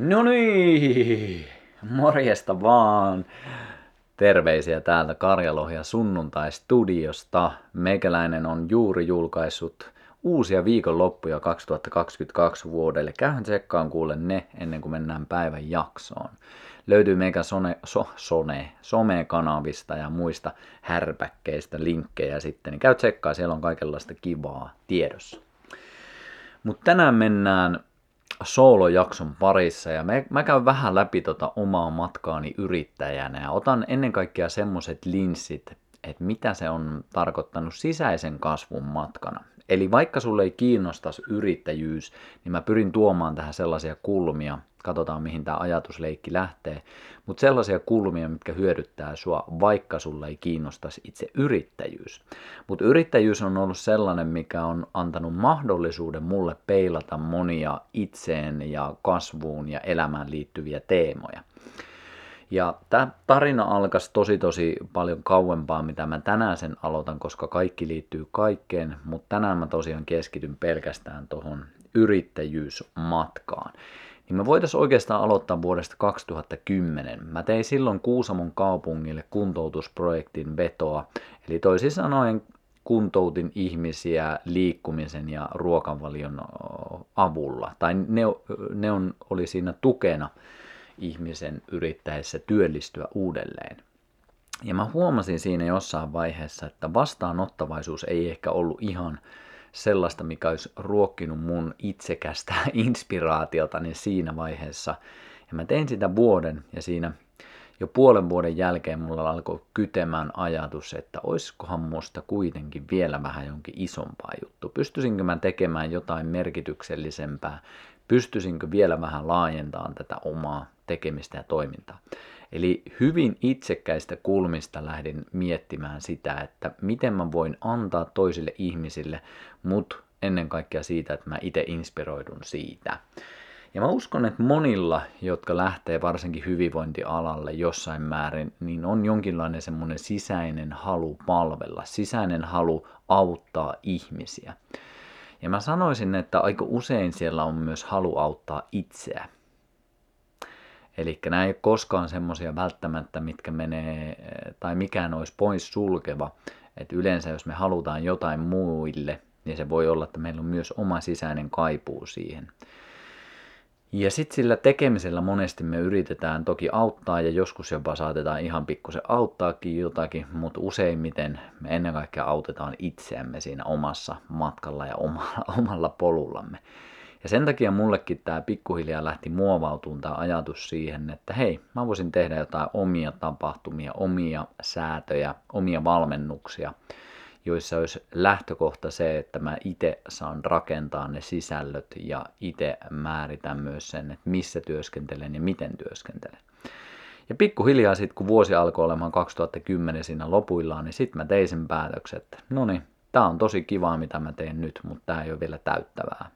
No niin, morjesta vaan. Terveisiä täältä Karjalohja sunnuntai-studiosta. Meikäläinen on juuri julkaissut uusia viikonloppuja 2022 vuodelle. Käyhän tsekkaan kuule ne ennen kuin mennään päivän jaksoon. Löytyy meikä sone, so, sone, some-kanavista ja muista härpäkkeistä linkkejä sitten. Niin käy tsekkaa, siellä on kaikenlaista kivaa tiedossa. Mutta tänään mennään soolojakson parissa ja mä, käyn vähän läpi tota omaa matkaani yrittäjänä ja otan ennen kaikkea semmoset linssit, että mitä se on tarkoittanut sisäisen kasvun matkana. Eli vaikka sulle ei kiinnostaisi yrittäjyys, niin mä pyrin tuomaan tähän sellaisia kulmia, katsotaan mihin tämä ajatusleikki lähtee, mutta sellaisia kulmia, mitkä hyödyttää sua, vaikka sulle ei kiinnostaisi itse yrittäjyys. Mutta yrittäjyys on ollut sellainen, mikä on antanut mahdollisuuden mulle peilata monia itseen ja kasvuun ja elämään liittyviä teemoja. Ja tämä tarina alkaisi tosi tosi paljon kauempaa, mitä mä tänään sen aloitan, koska kaikki liittyy kaikkeen, mutta tänään mä tosiaan keskityn pelkästään tuohon yrittäjyysmatkaan. Niin me voitaisiin oikeastaan aloittaa vuodesta 2010. Mä tein silloin Kuusamon kaupungille kuntoutusprojektin vetoa, eli toisin sanoen kuntoutin ihmisiä liikkumisen ja ruokavalion avulla, tai ne, ne on, oli siinä tukena ihmisen yrittäessä työllistyä uudelleen. Ja mä huomasin siinä jossain vaiheessa, että vastaanottavaisuus ei ehkä ollut ihan sellaista, mikä olisi ruokkinut mun itsekästä inspiraatiota niin siinä vaiheessa. Ja mä tein sitä vuoden ja siinä jo puolen vuoden jälkeen mulla alkoi kytemään ajatus, että olisikohan musta kuitenkin vielä vähän jonkin isompaa juttu. Pystyisinkö mä tekemään jotain merkityksellisempää? Pystyisinkö vielä vähän laajentamaan tätä omaa tekemistä ja toimintaa? Eli hyvin itsekkäistä kulmista lähdin miettimään sitä, että miten mä voin antaa toisille ihmisille, mutta ennen kaikkea siitä, että mä itse inspiroidun siitä. Ja mä uskon, että monilla, jotka lähtee varsinkin hyvinvointialalle jossain määrin, niin on jonkinlainen semmoinen sisäinen halu palvella, sisäinen halu auttaa ihmisiä. Ja mä sanoisin, että aika usein siellä on myös halu auttaa itseä. Eli nämä ei ole koskaan semmoisia välttämättä, mitkä menee, tai mikään olisi pois sulkeva. Että yleensä jos me halutaan jotain muille, niin se voi olla, että meillä on myös oma sisäinen kaipuu siihen. Ja sitten sillä tekemisellä monesti me yritetään toki auttaa ja joskus jopa saatetaan ihan pikkusen auttaakin jotakin, mutta useimmiten me ennen kaikkea autetaan itseämme siinä omassa matkalla ja omalla, omalla polullamme. Ja sen takia mullekin tämä pikkuhiljaa lähti muovautumaan tämä ajatus siihen, että hei, mä voisin tehdä jotain omia tapahtumia, omia säätöjä, omia valmennuksia, joissa olisi lähtökohta se, että mä itse saan rakentaa ne sisällöt ja itse määritän myös sen, että missä työskentelen ja miten työskentelen. Ja pikkuhiljaa sitten, kun vuosi alkoi olemaan 2010 siinä lopuillaan, niin sitten mä tein sen päätöksen, että no niin, tää on tosi kivaa mitä mä teen nyt, mutta tää ei ole vielä täyttävää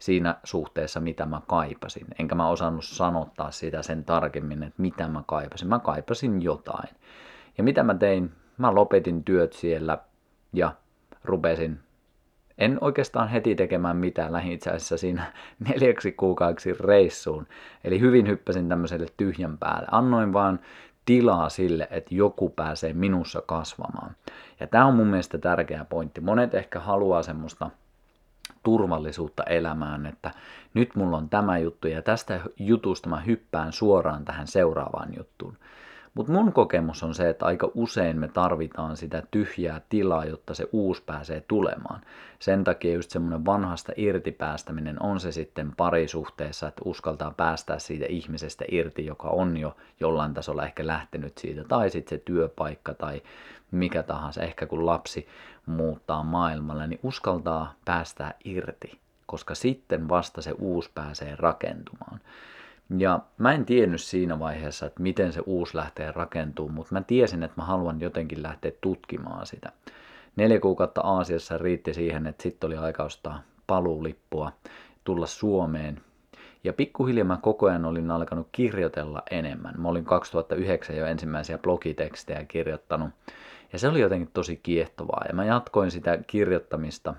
siinä suhteessa, mitä mä kaipasin. Enkä mä osannut sanottaa sitä sen tarkemmin, että mitä mä kaipasin. Mä kaipasin jotain. Ja mitä mä tein? Mä lopetin työt siellä ja rupesin en oikeastaan heti tekemään mitään, lähin itse asiassa siinä neljäksi kuukaudeksi reissuun. Eli hyvin hyppäsin tämmöiselle tyhjän päälle. Annoin vaan tilaa sille, että joku pääsee minussa kasvamaan. Ja tämä on mun mielestä tärkeä pointti. Monet ehkä haluaa semmoista turvallisuutta elämään, että nyt mulla on tämä juttu ja tästä jutusta mä hyppään suoraan tähän seuraavaan juttuun. Mutta mun kokemus on se, että aika usein me tarvitaan sitä tyhjää tilaa, jotta se uusi pääsee tulemaan. Sen takia just semmoinen vanhasta irtipäästäminen on se sitten parisuhteessa, että uskaltaa päästää siitä ihmisestä irti, joka on jo jollain tasolla ehkä lähtenyt siitä, tai sitten se työpaikka tai mikä tahansa, ehkä kun lapsi muuttaa maailmalle, niin uskaltaa päästää irti, koska sitten vasta se uusi pääsee rakentumaan. Ja mä en tiennyt siinä vaiheessa, että miten se uusi lähtee rakentumaan, mutta mä tiesin, että mä haluan jotenkin lähteä tutkimaan sitä. Neljä kuukautta Aasiassa riitti siihen, että sitten oli aika ostaa paluulippua, tulla Suomeen. Ja pikkuhiljaa mä koko ajan olin alkanut kirjoitella enemmän. Mä olin 2009 jo ensimmäisiä blogitekstejä kirjoittanut. Ja se oli jotenkin tosi kiehtovaa. Ja mä jatkoin sitä kirjoittamista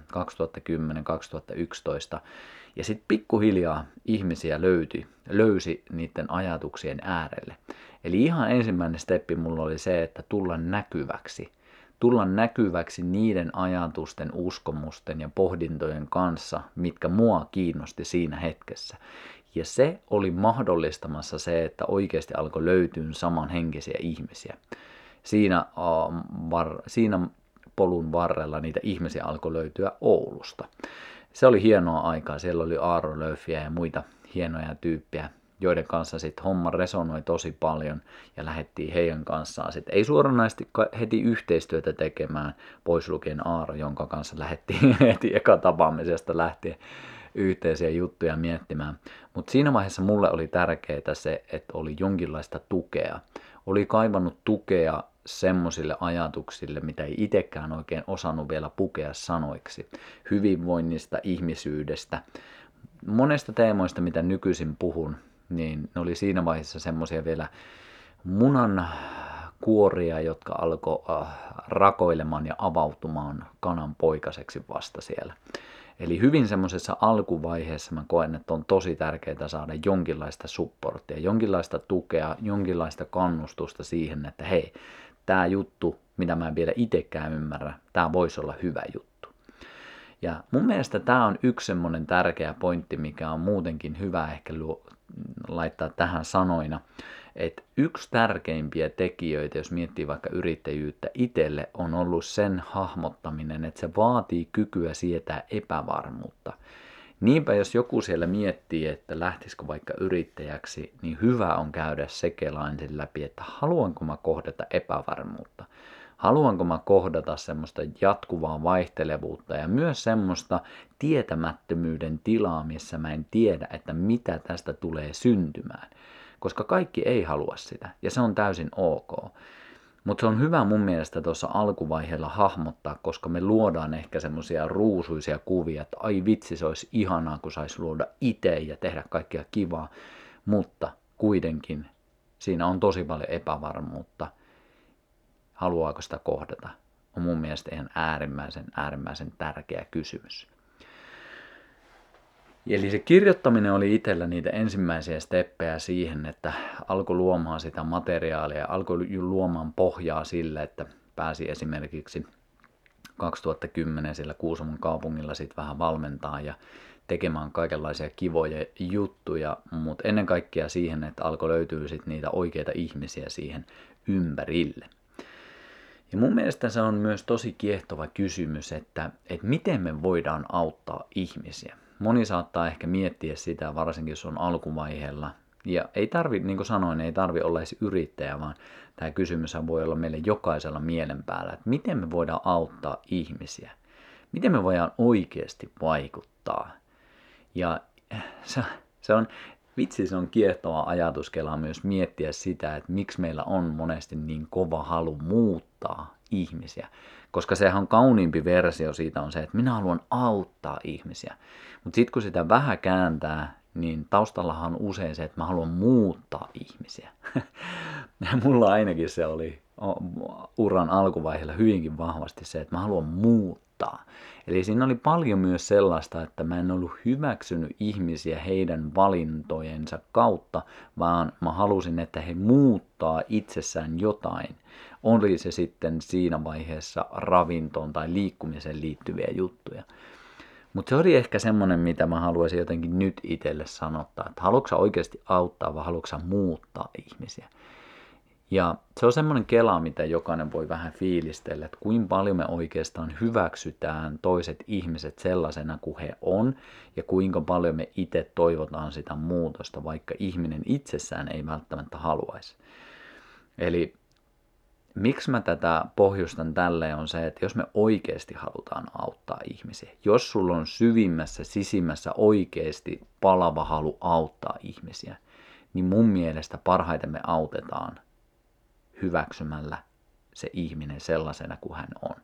2010-2011. Ja sitten pikkuhiljaa ihmisiä löyti, löysi niiden ajatuksien äärelle. Eli ihan ensimmäinen steppi mulla oli se, että tulla näkyväksi. Tulla näkyväksi niiden ajatusten, uskomusten ja pohdintojen kanssa, mitkä mua kiinnosti siinä hetkessä. Ja se oli mahdollistamassa se, että oikeasti alkoi löytyä samanhenkisiä ihmisiä. Siinä, var, siinä polun varrella niitä ihmisiä alkoi löytyä Oulusta. Se oli hienoa aikaa. Siellä oli Aaro Löfiä ja muita hienoja tyyppejä, joiden kanssa sitten homma resonoi tosi paljon ja lähdettiin heidän kanssaan sitten ei suoranaisesti heti yhteistyötä tekemään, pois lukien Aaro, jonka kanssa lähdettiin heti eka tapaamisesta lähtien yhteisiä juttuja miettimään. Mutta siinä vaiheessa mulle oli tärkeää se, että oli jonkinlaista tukea. Oli kaivannut tukea semmoisille ajatuksille, mitä ei itsekään oikein osannut vielä pukea sanoiksi. Hyvinvoinnista, ihmisyydestä, monesta teemoista, mitä nykyisin puhun, niin ne oli siinä vaiheessa semmoisia vielä munan kuoria, jotka alkoi äh, rakoilemaan ja avautumaan kanan poikaseksi vasta siellä. Eli hyvin semmoisessa alkuvaiheessa mä koen, että on tosi tärkeää saada jonkinlaista supporttia, jonkinlaista tukea, jonkinlaista kannustusta siihen, että hei, tämä juttu, mitä mä en vielä itsekään ymmärrä, tämä voisi olla hyvä juttu. Ja mun mielestä tämä on yksi semmoinen tärkeä pointti, mikä on muutenkin hyvä ehkä laittaa tähän sanoina, että yksi tärkeimpiä tekijöitä, jos miettii vaikka yrittäjyyttä itselle, on ollut sen hahmottaminen, että se vaatii kykyä sietää epävarmuutta. Niinpä jos joku siellä miettii, että lähtisikö vaikka yrittäjäksi, niin hyvä on käydä sekelain läpi, että haluanko mä kohdata epävarmuutta. Haluanko mä kohdata semmoista jatkuvaa vaihtelevuutta ja myös semmoista tietämättömyyden tilaa, missä mä en tiedä, että mitä tästä tulee syntymään. Koska kaikki ei halua sitä ja se on täysin ok. Mutta se on hyvä mun mielestä tuossa alkuvaiheella hahmottaa, koska me luodaan ehkä semmoisia ruusuisia kuvia, että ai vitsi, se olisi ihanaa, kun saisi luoda itse ja tehdä kaikkea kivaa. Mutta kuitenkin siinä on tosi paljon epävarmuutta. Haluaako sitä kohdata? On mun mielestä ihan äärimmäisen, äärimmäisen tärkeä kysymys. Eli se kirjoittaminen oli itsellä niitä ensimmäisiä steppejä siihen, että alkoi luomaan sitä materiaalia, alkoi luomaan pohjaa sille, että pääsi esimerkiksi 2010 sillä Kuusamon kaupungilla sitten vähän valmentaa ja tekemään kaikenlaisia kivoja juttuja, mutta ennen kaikkea siihen, että alkoi löytyä sitten niitä oikeita ihmisiä siihen ympärille. Ja mun mielestä se on myös tosi kiehtova kysymys, että, että miten me voidaan auttaa ihmisiä moni saattaa ehkä miettiä sitä, varsinkin jos on alkuvaiheella. Ja ei tarvi, niin kuin sanoin, ei tarvi olla edes yrittäjä, vaan tämä kysymys voi olla meille jokaisella mielen päällä, että miten me voidaan auttaa ihmisiä. Miten me voidaan oikeasti vaikuttaa. Ja se, se on, vitsi se on kiehtova ajatuskela myös miettiä sitä, että miksi meillä on monesti niin kova halu muuttaa ihmisiä. Koska sehän on kauniimpi versio siitä on se, että minä haluan auttaa ihmisiä. Mutta sitten kun sitä vähän kääntää, niin taustallahan on usein se, että mä haluan muuttaa ihmisiä. Mulla ainakin se oli uran alkuvaiheella hyvinkin vahvasti se, että mä haluan muuttaa. Eli siinä oli paljon myös sellaista, että mä en ollut hyväksynyt ihmisiä heidän valintojensa kautta, vaan mä halusin, että he muuttaa itsessään jotain. Oli se sitten siinä vaiheessa ravintoon tai liikkumiseen liittyviä juttuja. Mutta se oli ehkä semmoinen, mitä mä haluaisin jotenkin nyt itselle sanottaa, että haluatko oikeasti auttaa vai haluatko muuttaa ihmisiä. Ja se on semmoinen kela, mitä jokainen voi vähän fiilistellä, että kuinka paljon me oikeastaan hyväksytään toiset ihmiset sellaisena kuin he on, ja kuinka paljon me itse toivotaan sitä muutosta, vaikka ihminen itsessään ei välttämättä haluaisi. Eli miksi mä tätä pohjustan tälle on se, että jos me oikeasti halutaan auttaa ihmisiä, jos sulla on syvimmässä, sisimmässä oikeasti palava halu auttaa ihmisiä, niin mun mielestä parhaiten me autetaan hyväksymällä se ihminen sellaisena kuin hän on.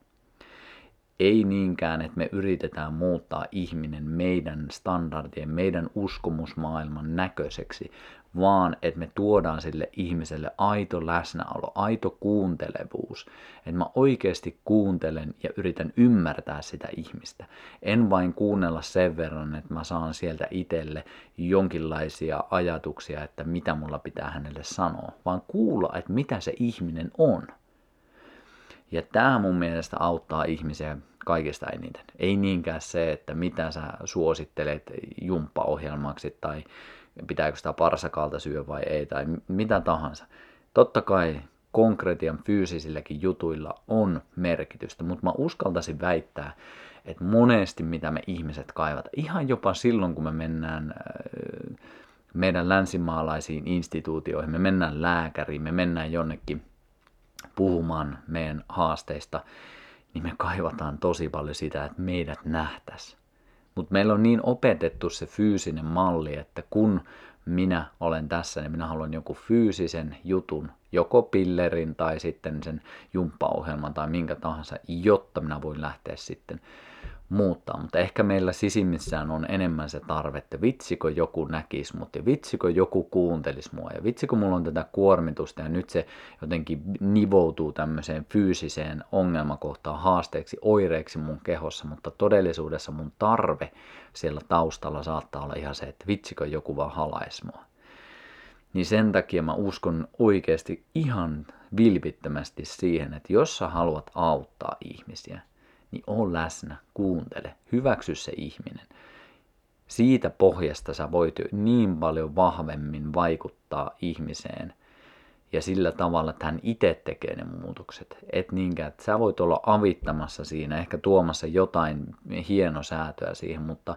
Ei niinkään, että me yritetään muuttaa ihminen meidän standardien, meidän uskomusmaailman näköiseksi, vaan että me tuodaan sille ihmiselle aito läsnäolo, aito kuuntelevuus. Että mä oikeasti kuuntelen ja yritän ymmärtää sitä ihmistä. En vain kuunnella sen verran, että mä saan sieltä itselle jonkinlaisia ajatuksia, että mitä mulla pitää hänelle sanoa, vaan kuulla, että mitä se ihminen on. Ja tämä mun mielestä auttaa ihmisiä kaikista eniten. Ei niinkään se, että mitä sä suosittelet jumppaohjelmaksi tai pitääkö sitä parsakalta syö vai ei tai mitä tahansa. Totta kai konkretian fyysisilläkin jutuilla on merkitystä, mutta mä uskaltaisin väittää, että monesti mitä me ihmiset kaivat, ihan jopa silloin kun me mennään äh, meidän länsimaalaisiin instituutioihin, me mennään lääkäriin, me mennään jonnekin puhumaan meidän haasteista, niin me kaivataan tosi paljon sitä, että meidät nähtäisi. Mutta meillä on niin opetettu se fyysinen malli, että kun minä olen tässä, niin minä haluan joku fyysisen jutun, joko pillerin tai sitten sen jumppaohjelman tai minkä tahansa, jotta minä voin lähteä sitten muuttaa, mutta ehkä meillä sisimmissään on enemmän se tarve, että vitsikö joku näkisi mut ja vitsikö joku kuuntelisi mua ja vitsikö mulla on tätä kuormitusta ja nyt se jotenkin nivoutuu tämmöiseen fyysiseen ongelmakohtaan haasteeksi, oireeksi mun kehossa, mutta todellisuudessa mun tarve siellä taustalla saattaa olla ihan se, että vitsikö joku vaan halaisi mua. Niin sen takia mä uskon oikeasti ihan vilpittömästi siihen, että jos sä haluat auttaa ihmisiä, niin ole läsnä, kuuntele, hyväksy se ihminen. Siitä pohjasta sä voit niin paljon vahvemmin vaikuttaa ihmiseen ja sillä tavalla, että hän itse tekee ne muutokset. Et niinkään, että sä voit olla avittamassa siinä, ehkä tuomassa jotain hienosäätöä siihen, mutta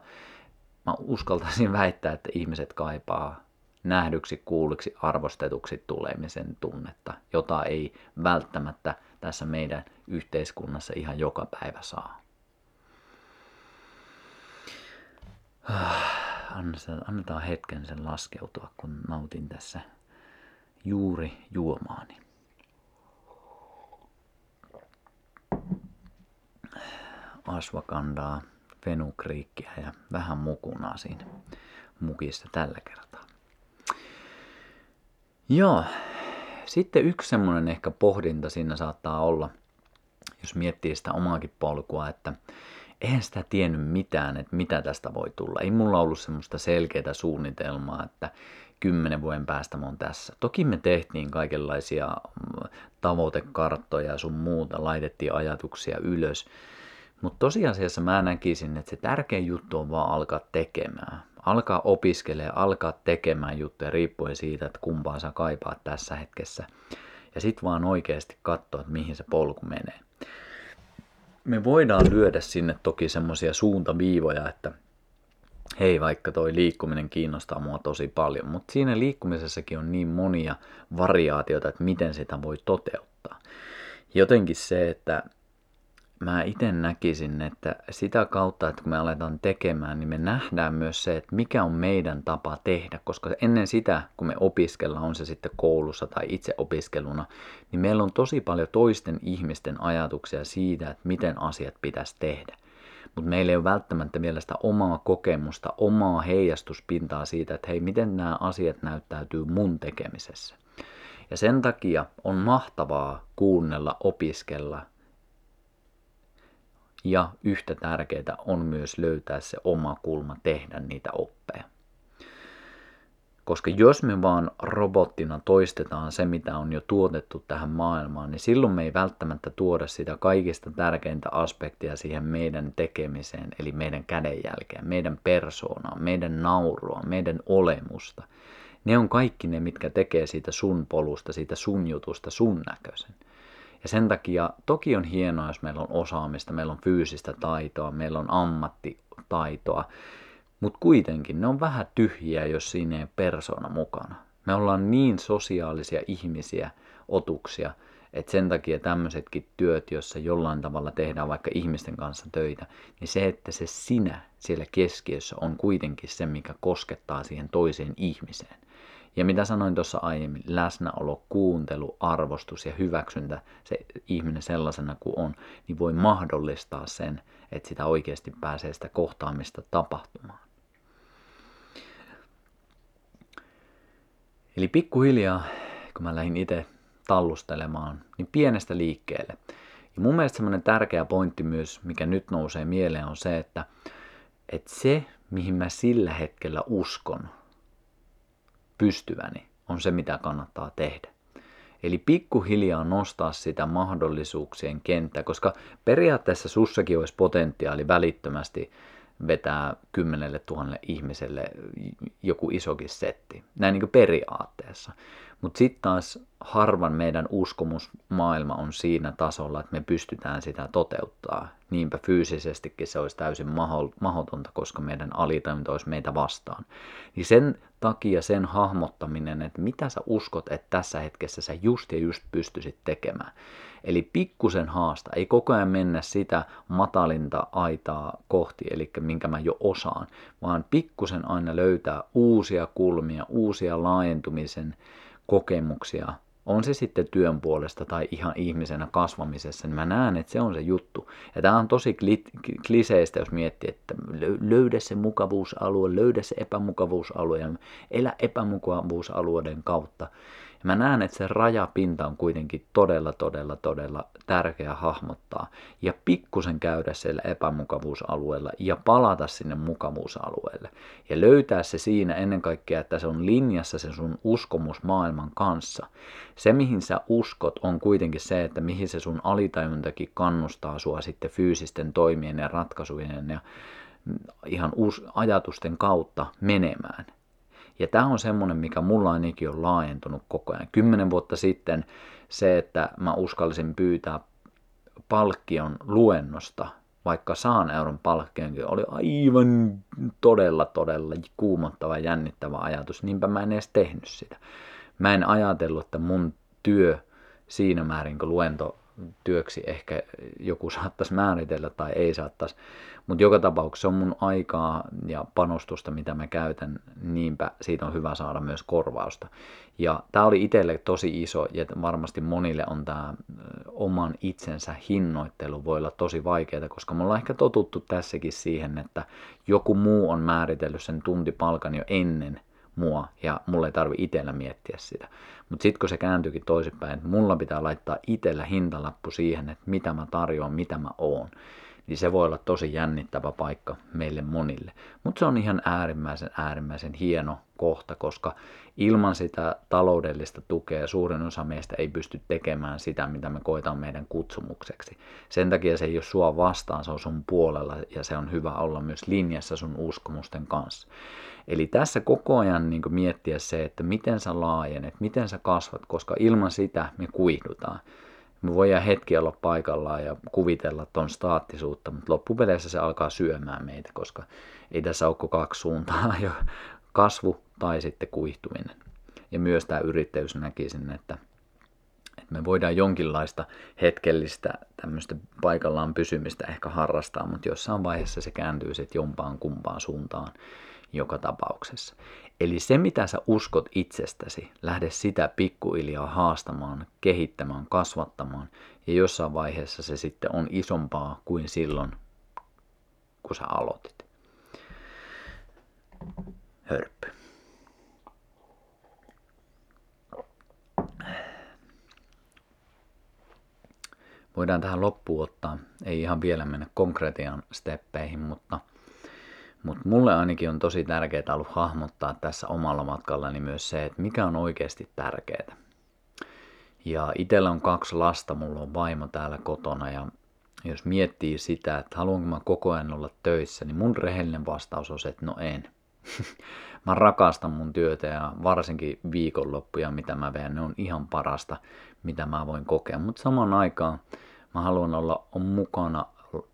mä uskaltaisin väittää, että ihmiset kaipaa nähdyksi, kuulliksi, arvostetuksi tulemisen tunnetta, jota ei välttämättä tässä meidän yhteiskunnassa ihan joka päivä saa. Annetaan hetken sen laskeutua, kun nautin tässä juuri juomaani. Asvakandaa, fenukriikkiä ja vähän mukunaa siinä mukissa tällä kertaa. Joo, sitten yksi semmoinen ehkä pohdinta siinä saattaa olla, jos miettii sitä omaakin polkua, että eihän sitä tiennyt mitään, että mitä tästä voi tulla. Ei mulla ollut semmoista selkeää suunnitelmaa, että kymmenen vuoden päästä mä oon tässä. Toki me tehtiin kaikenlaisia mm, tavoitekarttoja ja sun muuta, laitettiin ajatuksia ylös. Mutta tosiasiassa mä näkisin, että se tärkein juttu on vaan alkaa tekemään alkaa opiskelemaan, alkaa tekemään juttuja riippuen siitä, että kumpaa sä kaipaat tässä hetkessä. Ja sitten vaan oikeasti katsoa, että mihin se polku menee. Me voidaan lyödä sinne toki semmoisia suuntaviivoja, että hei, vaikka toi liikkuminen kiinnostaa mua tosi paljon, mutta siinä liikkumisessakin on niin monia variaatioita, että miten sitä voi toteuttaa. Jotenkin se, että mä itse näkisin, että sitä kautta, että kun me aletaan tekemään, niin me nähdään myös se, että mikä on meidän tapa tehdä, koska ennen sitä, kun me opiskellaan, on se sitten koulussa tai itse opiskeluna, niin meillä on tosi paljon toisten ihmisten ajatuksia siitä, että miten asiat pitäisi tehdä. Mutta meillä ei ole välttämättä vielä sitä omaa kokemusta, omaa heijastuspintaa siitä, että hei, miten nämä asiat näyttäytyy mun tekemisessä. Ja sen takia on mahtavaa kuunnella, opiskella ja yhtä tärkeää on myös löytää se oma kulma tehdä niitä oppeja. Koska jos me vaan robottina toistetaan se, mitä on jo tuotettu tähän maailmaan, niin silloin me ei välttämättä tuoda sitä kaikista tärkeintä aspektia siihen meidän tekemiseen, eli meidän kädenjälkeen, meidän persoonaa, meidän naurua, meidän olemusta. Ne on kaikki ne, mitkä tekee siitä sun polusta, siitä sun jutusta sun näköisen. Ja sen takia toki on hienoa, jos meillä on osaamista, meillä on fyysistä taitoa, meillä on ammattitaitoa, mutta kuitenkin ne on vähän tyhjiä, jos siinä ei persona mukana. Me ollaan niin sosiaalisia ihmisiä, otuksia, että sen takia tämmöisetkin työt, joissa jollain tavalla tehdään vaikka ihmisten kanssa töitä, niin se, että se sinä siellä keskiössä on kuitenkin se, mikä koskettaa siihen toiseen ihmiseen. Ja mitä sanoin tuossa aiemmin, läsnäolo, kuuntelu, arvostus ja hyväksyntä, se ihminen sellaisena kuin on, niin voi mahdollistaa sen, että sitä oikeasti pääsee sitä kohtaamista tapahtumaan. Eli pikkuhiljaa, kun mä lähdin itse tallustelemaan, niin pienestä liikkeelle. Ja mun mielestä semmoinen tärkeä pointti myös, mikä nyt nousee mieleen, on se, että, että se, mihin mä sillä hetkellä uskon pystyväni, on se, mitä kannattaa tehdä. Eli pikkuhiljaa nostaa sitä mahdollisuuksien kenttää, koska periaatteessa sussakin olisi potentiaali välittömästi vetää kymmenelle tuhannelle ihmiselle joku isokin setti. Näin niin kuin periaatteessa. Mutta sitten taas harvan meidän uskomusmaailma on siinä tasolla, että me pystytään sitä toteuttaa. Niinpä fyysisestikin se olisi täysin mahdotonta, koska meidän alitajunta olisi meitä vastaan. Niin sen takia sen hahmottaminen, että mitä sä uskot, että tässä hetkessä sä just ja just pystyisit tekemään. Eli pikkusen haasta, ei koko ajan mennä sitä matalinta aitaa kohti, eli minkä mä jo osaan, vaan pikkusen aina löytää uusia kulmia, uusia laajentumisen kokemuksia, on se sitten työn puolesta tai ihan ihmisenä kasvamisessa, niin mä näen, että se on se juttu. Ja tämä on tosi kliseistä, jos miettii, että löydä se mukavuusalue, löydä se epämukavuusalue ja elä epämukavuusalueiden kautta. Ja mä näen, että se rajapinta on kuitenkin todella, todella, todella tärkeä hahmottaa. Ja pikkusen käydä siellä epämukavuusalueella ja palata sinne mukavuusalueelle. Ja löytää se siinä ennen kaikkea, että se on linjassa sen sun uskomusmaailman kanssa. Se, mihin sä uskot, on kuitenkin se, että mihin se sun alitajuntakin kannustaa sua sitten fyysisten toimien ja ratkaisujen ja ihan uus ajatusten kautta menemään. Ja tämä on semmoinen, mikä mulla ainakin on laajentunut koko ajan. Kymmenen vuotta sitten se, että mä uskallisin pyytää palkkion luennosta, vaikka saan euron palkkionkin, oli aivan todella, todella kuumottava ja jännittävä ajatus. Niinpä mä en edes tehnyt sitä. Mä en ajatellut, että mun työ siinä määrin, kun luento työksi ehkä joku saattaisi määritellä tai ei saattaisi. Mutta joka tapauksessa on mun aikaa ja panostusta, mitä mä käytän, niinpä siitä on hyvä saada myös korvausta. Ja tämä oli itselle tosi iso, ja varmasti monille on tämä oman itsensä hinnoittelu voi olla tosi vaikeaa, koska me ollaan ehkä totuttu tässäkin siihen, että joku muu on määritellyt sen tuntipalkan jo ennen mua ja mulle ei tarvi itsellä miettiä sitä. Mutta sitten kun se kääntyykin toisinpäin, että mulla pitää laittaa itsellä hintalappu siihen, että mitä mä tarjoan, mitä mä oon, niin se voi olla tosi jännittävä paikka meille monille. Mutta se on ihan äärimmäisen äärimmäisen hieno kohta, koska ilman sitä taloudellista tukea suurin osa meistä ei pysty tekemään sitä, mitä me koetaan meidän kutsumukseksi. Sen takia se ei ole sua vastaan, se on sun puolella ja se on hyvä olla myös linjassa sun uskomusten kanssa. Eli tässä koko ajan niin miettiä se, että miten sä laajenet, miten sä kasvat, koska ilman sitä me kuihdutaan. Me voidaan hetki olla paikallaan ja kuvitella ton staattisuutta, mutta loppupeleissä se alkaa syömään meitä, koska ei tässä ole kaksi suuntaa, jo kasvu tai sitten kuihtuminen. Ja myös tämä yrittäjyys näkisin, että, että me voidaan jonkinlaista hetkellistä tämmöistä paikallaan pysymistä ehkä harrastaa, mutta jossain vaiheessa se kääntyy sitten jompaan kumpaan suuntaan joka tapauksessa. Eli se, mitä sä uskot itsestäsi, lähde sitä pikkuhiljaa haastamaan, kehittämään, kasvattamaan. Ja jossain vaiheessa se sitten on isompaa kuin silloin, kun sä aloitit. Hörppy. Voidaan tähän loppuun ottaa, ei ihan vielä mennä konkretian steppeihin, mutta – mutta mulle ainakin on tosi tärkeää ollut hahmottaa tässä omalla matkallani myös se, että mikä on oikeasti tärkeää. Ja itsellä on kaksi lasta, mulla on vaimo täällä kotona ja jos miettii sitä, että haluanko mä koko ajan olla töissä, niin mun rehellinen vastaus on se, että no en. mä rakastan mun työtä ja varsinkin viikonloppuja, mitä mä veän, ne on ihan parasta, mitä mä voin kokea. Mutta samaan aikaan mä haluan olla mukana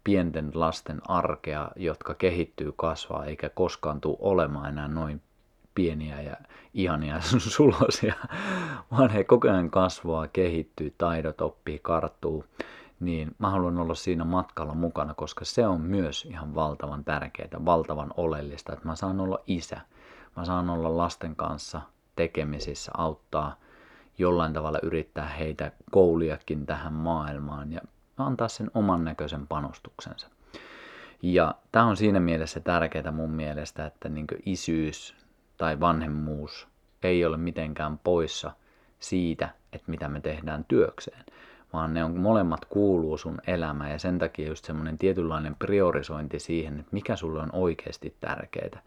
pienten lasten arkea, jotka kehittyy, kasvaa, eikä koskaan tule olemaan enää noin pieniä ja ihania sulosia, vaan he koko ajan kasvaa, kehittyy, taidot oppii, karttuu, niin mä haluan olla siinä matkalla mukana, koska se on myös ihan valtavan tärkeää, valtavan oleellista, että mä saan olla isä, mä saan olla lasten kanssa tekemisissä, auttaa jollain tavalla yrittää heitä kouliakin tähän maailmaan. Ja antaa sen oman näköisen panostuksensa. Ja tämä on siinä mielessä tärkeää mun mielestä, että niin isyys tai vanhemmuus ei ole mitenkään poissa siitä, että mitä me tehdään työkseen, vaan ne on molemmat kuuluu sun elämään ja sen takia just semmoinen tietynlainen priorisointi siihen, että mikä sulle on oikeasti tärkeää.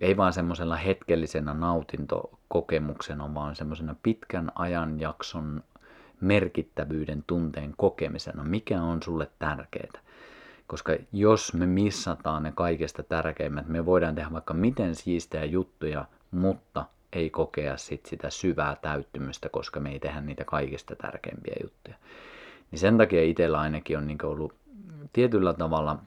Ei vaan semmoisella hetkellisenä nautintokokemuksena, vaan semmoisena pitkän ajanjakson merkittävyyden tunteen kokemisena, mikä on sulle tärkeää. Koska jos me missataan ne kaikista tärkeimmät, me voidaan tehdä vaikka miten siistejä juttuja, mutta ei kokea sit sitä syvää täyttymystä, koska me ei tehdä niitä kaikista tärkeimpiä juttuja. Niin sen takia itsellä ainakin on niin ollut tietyllä tavalla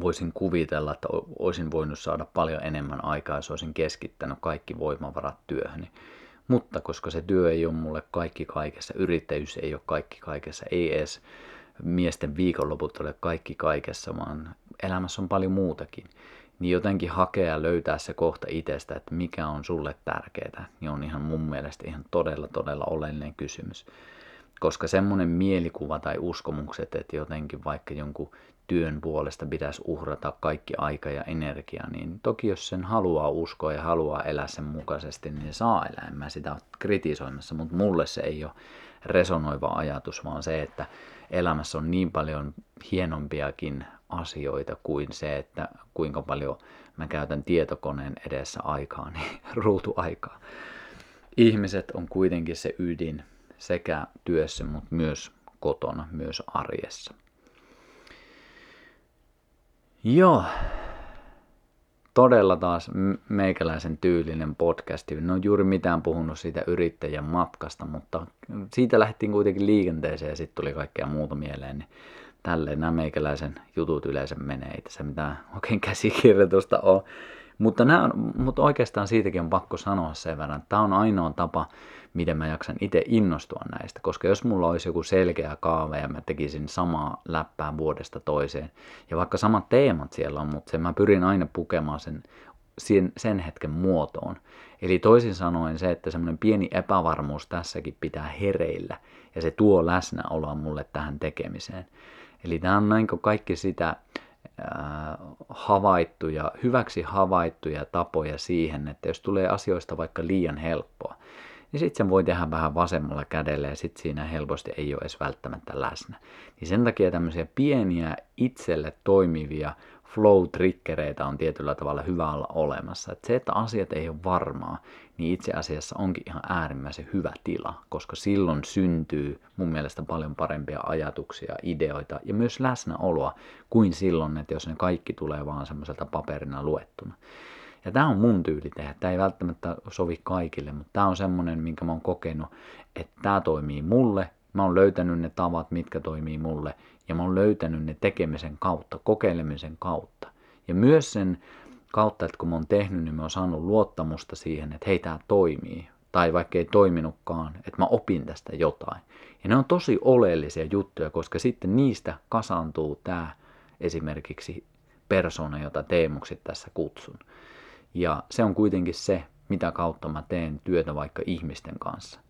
voisin kuvitella, että olisin voinut saada paljon enemmän aikaa, jos olisin keskittänyt kaikki voimavarat työhöni. Mutta koska se työ ei ole mulle kaikki kaikessa, yrittäjyys ei ole kaikki kaikessa, ei edes miesten viikonloput ole kaikki kaikessa, vaan elämässä on paljon muutakin. Niin jotenkin hakea ja löytää se kohta itsestä, että mikä on sulle tärkeää, niin on ihan mun mielestä ihan todella todella oleellinen kysymys. Koska semmoinen mielikuva tai uskomukset, että jotenkin vaikka jonkun työn puolesta pitäisi uhrata kaikki aika ja energia, niin toki jos sen haluaa uskoa ja haluaa elää sen mukaisesti, niin saa elää. En mä sitä ole kritisoimassa, mutta mulle se ei ole resonoiva ajatus, vaan se, että elämässä on niin paljon hienompiakin asioita kuin se, että kuinka paljon mä käytän tietokoneen edessä aikaa, niin ruutuaikaa. Ihmiset on kuitenkin se ydin sekä työssä, mutta myös kotona, myös arjessa. Joo, todella taas meikäläisen tyylinen podcasti. No juuri mitään puhunut siitä yrittäjän matkasta, mutta siitä lähdettiin kuitenkin liikenteeseen ja sitten tuli kaikkea muuta mieleen. Niin tälleen nämä meikäläisen jutut yleensä menee, ei tässä mitään oikein käsikirjoitusta ole. Mutta, nämä mutta oikeastaan siitäkin on pakko sanoa sen verran, että tämä on ainoa tapa, miten mä jaksan itse innostua näistä. Koska jos mulla olisi joku selkeä kaava ja mä tekisin samaa läppää vuodesta toiseen, ja vaikka samat teemat siellä on, mutta sen mä pyrin aina pukemaan sen, sen, sen hetken muotoon. Eli toisin sanoen se, että semmoinen pieni epävarmuus tässäkin pitää hereillä, ja se tuo läsnäoloa mulle tähän tekemiseen. Eli tämä on näin kaikki sitä havaittuja, hyväksi havaittuja tapoja siihen, että jos tulee asioista vaikka liian helppoa, niin sitten sen voi tehdä vähän vasemmalla kädellä ja sitten siinä helposti ei ole edes välttämättä läsnä. Niin sen takia tämmöisiä pieniä itselle toimivia flow-trikkereitä on tietyllä tavalla hyvä olla olemassa. Et se, että asiat ei ole varmaa, niin itse asiassa onkin ihan äärimmäisen hyvä tila, koska silloin syntyy mun mielestä paljon parempia ajatuksia, ideoita ja myös läsnäoloa kuin silloin, että jos ne kaikki tulee vaan semmoiselta paperina luettuna. Ja tämä on mun tyyli tehdä. Tämä ei välttämättä sovi kaikille, mutta tämä on semmoinen, minkä mä oon kokenut, että tämä toimii mulle. Mä oon löytänyt ne tavat, mitkä toimii mulle. Ja mä oon löytänyt ne tekemisen kautta, kokeilemisen kautta. Ja myös sen kautta, että kun mä oon tehnyt, niin mä oon saanut luottamusta siihen, että hei, tämä toimii. Tai vaikka ei toiminutkaan, että mä opin tästä jotain. Ja ne on tosi oleellisia juttuja, koska sitten niistä kasaantuu tämä esimerkiksi persona, jota Teemuksit tässä kutsun. Ja se on kuitenkin se, mitä kautta mä teen työtä vaikka ihmisten kanssa.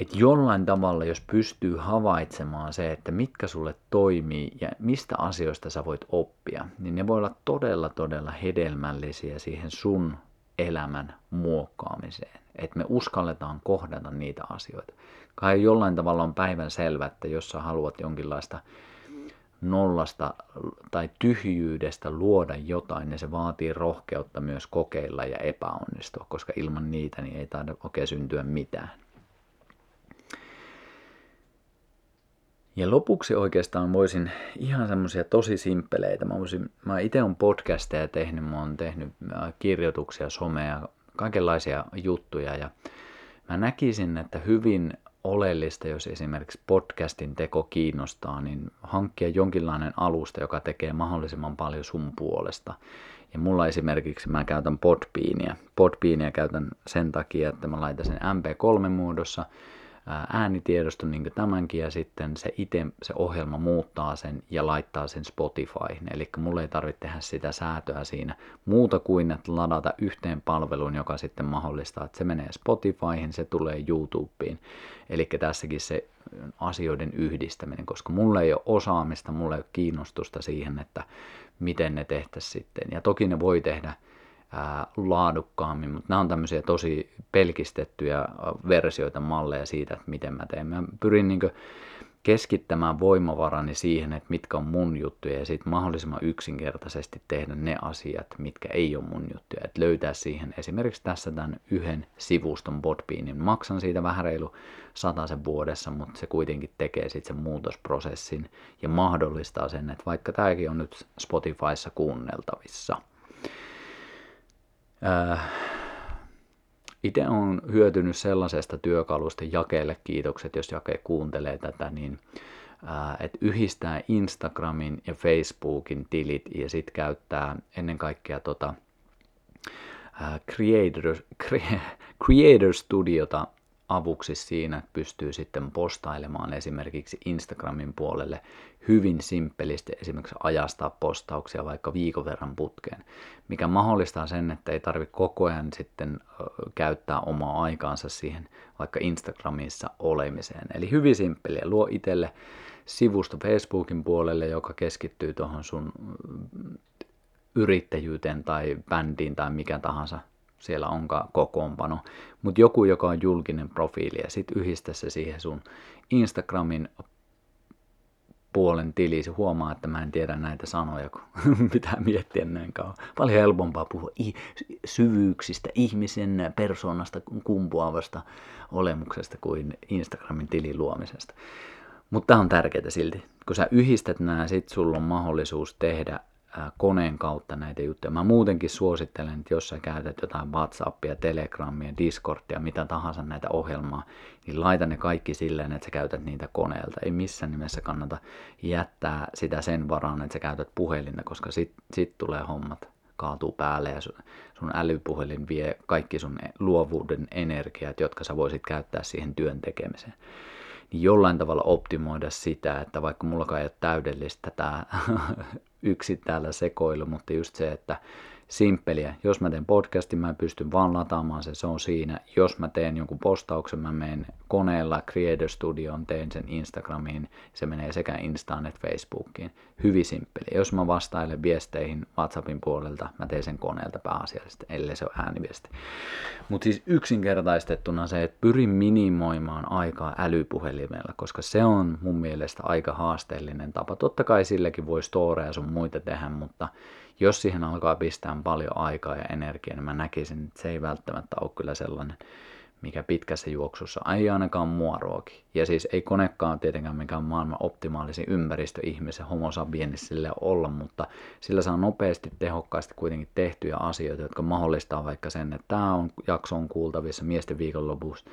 Että jollain tavalla, jos pystyy havaitsemaan se, että mitkä sulle toimii ja mistä asioista sä voit oppia, niin ne voi olla todella, todella hedelmällisiä siihen sun elämän muokkaamiseen. Että me uskalletaan kohdata niitä asioita. Kai jollain tavalla on päivän selvä, että jos sä haluat jonkinlaista nollasta tai tyhjyydestä luoda jotain, niin se vaatii rohkeutta myös kokeilla ja epäonnistua, koska ilman niitä niin ei taida oikein syntyä mitään. Ja lopuksi oikeastaan voisin ihan semmoisia tosi simppeleitä. Mä, voisin, mä itse on podcasteja tehnyt, mä oon tehnyt äh, kirjoituksia, somea, kaikenlaisia juttuja ja mä näkisin, että hyvin oleellista, jos esimerkiksi podcastin teko kiinnostaa, niin hankkia jonkinlainen alusta, joka tekee mahdollisimman paljon sun puolesta. Ja mulla esimerkiksi mä käytän Podbeania. Podbeania käytän sen takia, että mä laitan sen MP3-muodossa äänitiedoston niin kuin tämänkin ja sitten se itse se ohjelma muuttaa sen ja laittaa sen Spotifyhin. Eli mulle ei tarvitse tehdä sitä säätöä siinä muuta kuin että ladata yhteen palveluun, joka sitten mahdollistaa, että se menee Spotifyhin, se tulee YouTubeen. Eli tässäkin se asioiden yhdistäminen, koska mulle ei ole osaamista, mulle ei ole kiinnostusta siihen, että miten ne tehtäisiin sitten. Ja toki ne voi tehdä ää, laadukkaammin, mutta nämä on tämmöisiä tosi pelkistettyjä versioita, malleja siitä, että miten mä teen. Mä pyrin niin keskittämään voimavarani siihen, että mitkä on mun juttuja ja sitten mahdollisimman yksinkertaisesti tehdä ne asiat, mitkä ei ole mun juttuja. Että löytää siihen esimerkiksi tässä tämän yhden sivuston Podbeanin. Maksan siitä vähän reilu sen vuodessa, mutta se kuitenkin tekee sitten sen muutosprosessin ja mahdollistaa sen, että vaikka tämäkin on nyt Spotifyssa kuunneltavissa – Äh, itse on hyötynyt sellaisesta työkalusta, jakeelle kiitokset, jos jake kuuntelee tätä, niin äh, että yhdistää Instagramin ja Facebookin tilit ja sitten käyttää ennen kaikkea tota, äh, Creator, Creator Studiota avuksi siinä, että pystyy sitten postailemaan esimerkiksi Instagramin puolelle hyvin simppelisti esimerkiksi ajastaa postauksia vaikka viikon verran putkeen, mikä mahdollistaa sen, että ei tarvitse koko ajan sitten käyttää omaa aikaansa siihen vaikka Instagramissa olemiseen. Eli hyvin simppeliä, luo itselle sivusto Facebookin puolelle, joka keskittyy tuohon sun yrittäjyyteen tai bändiin tai mikä tahansa siellä onkaan kokoonpano, mutta joku, joka on julkinen profiili ja sitten yhdistä se siihen sun Instagramin puolen tiliisi huomaa, että mä en tiedä näitä sanoja, kun pitää miettiä näin kauan. Paljon helpompaa puhua syvyyksistä, ihmisen persoonasta kumpuavasta olemuksesta kuin Instagramin tilin luomisesta. Mutta tämä on tärkeää silti. Kun sä yhdistät nämä, sit sulla on mahdollisuus tehdä koneen kautta näitä juttuja. Mä muutenkin suosittelen, että jos sä käytät jotain WhatsAppia, Telegramia, Discordia, mitä tahansa näitä ohjelmaa, niin laita ne kaikki silleen, että sä käytät niitä koneelta. Ei missään nimessä kannata jättää sitä sen varaan, että sä käytät puhelinta, koska sit, sit tulee hommat kaatuu päälle ja sun, sun älypuhelin vie kaikki sun luovuuden energiat, jotka sä voisit käyttää siihen työn tekemiseen niin jollain tavalla optimoida sitä, että vaikka mulla ei ole täydellistä tämä yksi täällä sekoilu, mutta just se, että simppeliä. Jos mä teen podcastin, mä pystyn vaan lataamaan se, se on siinä. Jos mä teen jonkun postauksen, mä menen koneella Creator Studioon, teen sen Instagramiin, se menee sekä Instaan että Facebookiin. Hyvin simppeli. Jos mä vastailen viesteihin WhatsAppin puolelta, mä teen sen koneelta pääasiallisesti, ellei se ole ääniviesti. Mutta siis yksinkertaistettuna se, että pyrin minimoimaan aikaa älypuhelimella, koska se on mun mielestä aika haasteellinen tapa. Totta kai silläkin voi storeja sun muita tehdä, mutta jos siihen alkaa pistää paljon aikaa ja energiaa, niin mä näkisin, että se ei välttämättä ole kyllä sellainen, mikä pitkässä juoksussa ei ainakaan mua ruoki. Ja siis ei konekaan tietenkään mikään maailman optimaalisin ympäristö ihmisen homo sabienisille olla, mutta sillä saa nopeasti, tehokkaasti kuitenkin tehtyjä asioita, jotka mahdollistaa vaikka sen, että tämä on, jakso on kuultavissa miesten viikonlopussa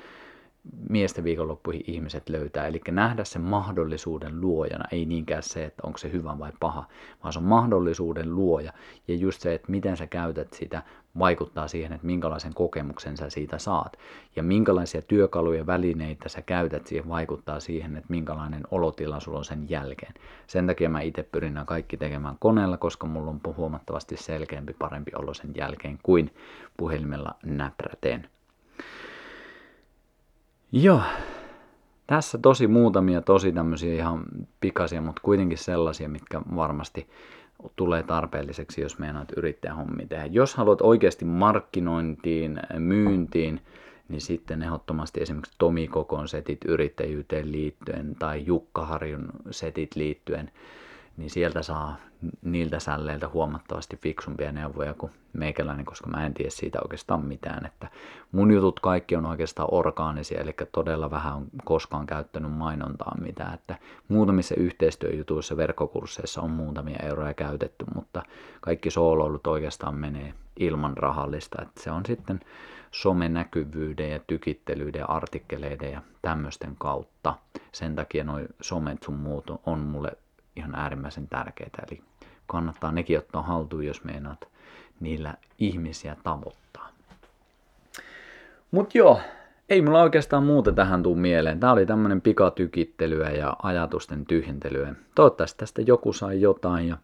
miesten viikonloppuihin ihmiset löytää. Eli nähdä sen mahdollisuuden luojana, ei niinkään se, että onko se hyvä vai paha, vaan se on mahdollisuuden luoja. Ja just se, että miten sä käytät sitä, vaikuttaa siihen, että minkälaisen kokemuksen sä siitä saat. Ja minkälaisia työkaluja välineitä sä käytät siihen, vaikuttaa siihen, että minkälainen olotila sulla on sen jälkeen. Sen takia mä itse pyrin nämä kaikki tekemään koneella, koska mulla on huomattavasti selkeämpi, parempi olo sen jälkeen kuin puhelimella näpräten. Joo, tässä tosi muutamia tosi tämmöisiä ihan pikaisia, mutta kuitenkin sellaisia, mitkä varmasti tulee tarpeelliseksi, jos meinaat yrittäjähommi tehdä. Jos haluat oikeasti markkinointiin, myyntiin, niin sitten ehdottomasti esimerkiksi Tomi Kokon setit yrittäjyyteen liittyen tai Jukka Harjun setit liittyen niin sieltä saa niiltä sälleiltä huomattavasti fiksumpia neuvoja kuin meikäläinen, koska mä en tiedä siitä oikeastaan mitään. Että mun jutut kaikki on oikeastaan orgaanisia, eli todella vähän on koskaan käyttänyt mainontaa mitään. Että muutamissa yhteistyöjutuissa, verkkokursseissa on muutamia euroja käytetty, mutta kaikki sooloilut oikeastaan menee ilman rahallista. Että se on sitten somenäkyvyyden ja tykittelyiden artikkeleiden ja tämmöisten kautta. Sen takia noin somet sun muut on mulle ihan äärimmäisen tärkeitä. Eli kannattaa nekin ottaa haltuun, jos meinaat niillä ihmisiä tavoittaa. Mut joo, ei mulla oikeastaan muuta tähän tuu mieleen. Tämä oli tämmöinen pikatykittelyä ja ajatusten tyhjentelyä. Toivottavasti tästä joku sai jotain ja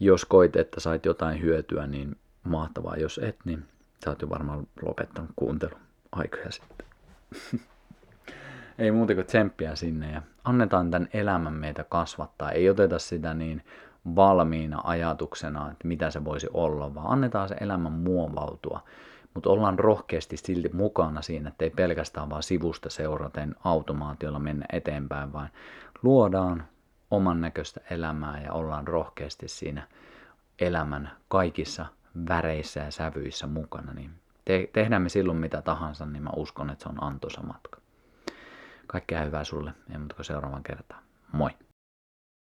jos koit, että sait jotain hyötyä, niin mahtavaa. Jos et, niin sä oot jo varmaan lopettanut kuuntelun aikoja sitten. ei muuta kuin tsemppiä sinne ja annetaan tämän elämän meitä kasvattaa. Ei oteta sitä niin valmiina ajatuksena, että mitä se voisi olla, vaan annetaan se elämän muovautua. Mutta ollaan rohkeasti silti mukana siinä, että ei pelkästään vaan sivusta seuraten automaatiolla mennä eteenpäin, vaan luodaan oman näköistä elämää ja ollaan rohkeasti siinä elämän kaikissa väreissä ja sävyissä mukana. Niin te- tehdään me silloin mitä tahansa, niin mä uskon, että se on antoisa matka. Kaikkea hyvää sulle ja muuta seuraavan kertaan. Moi!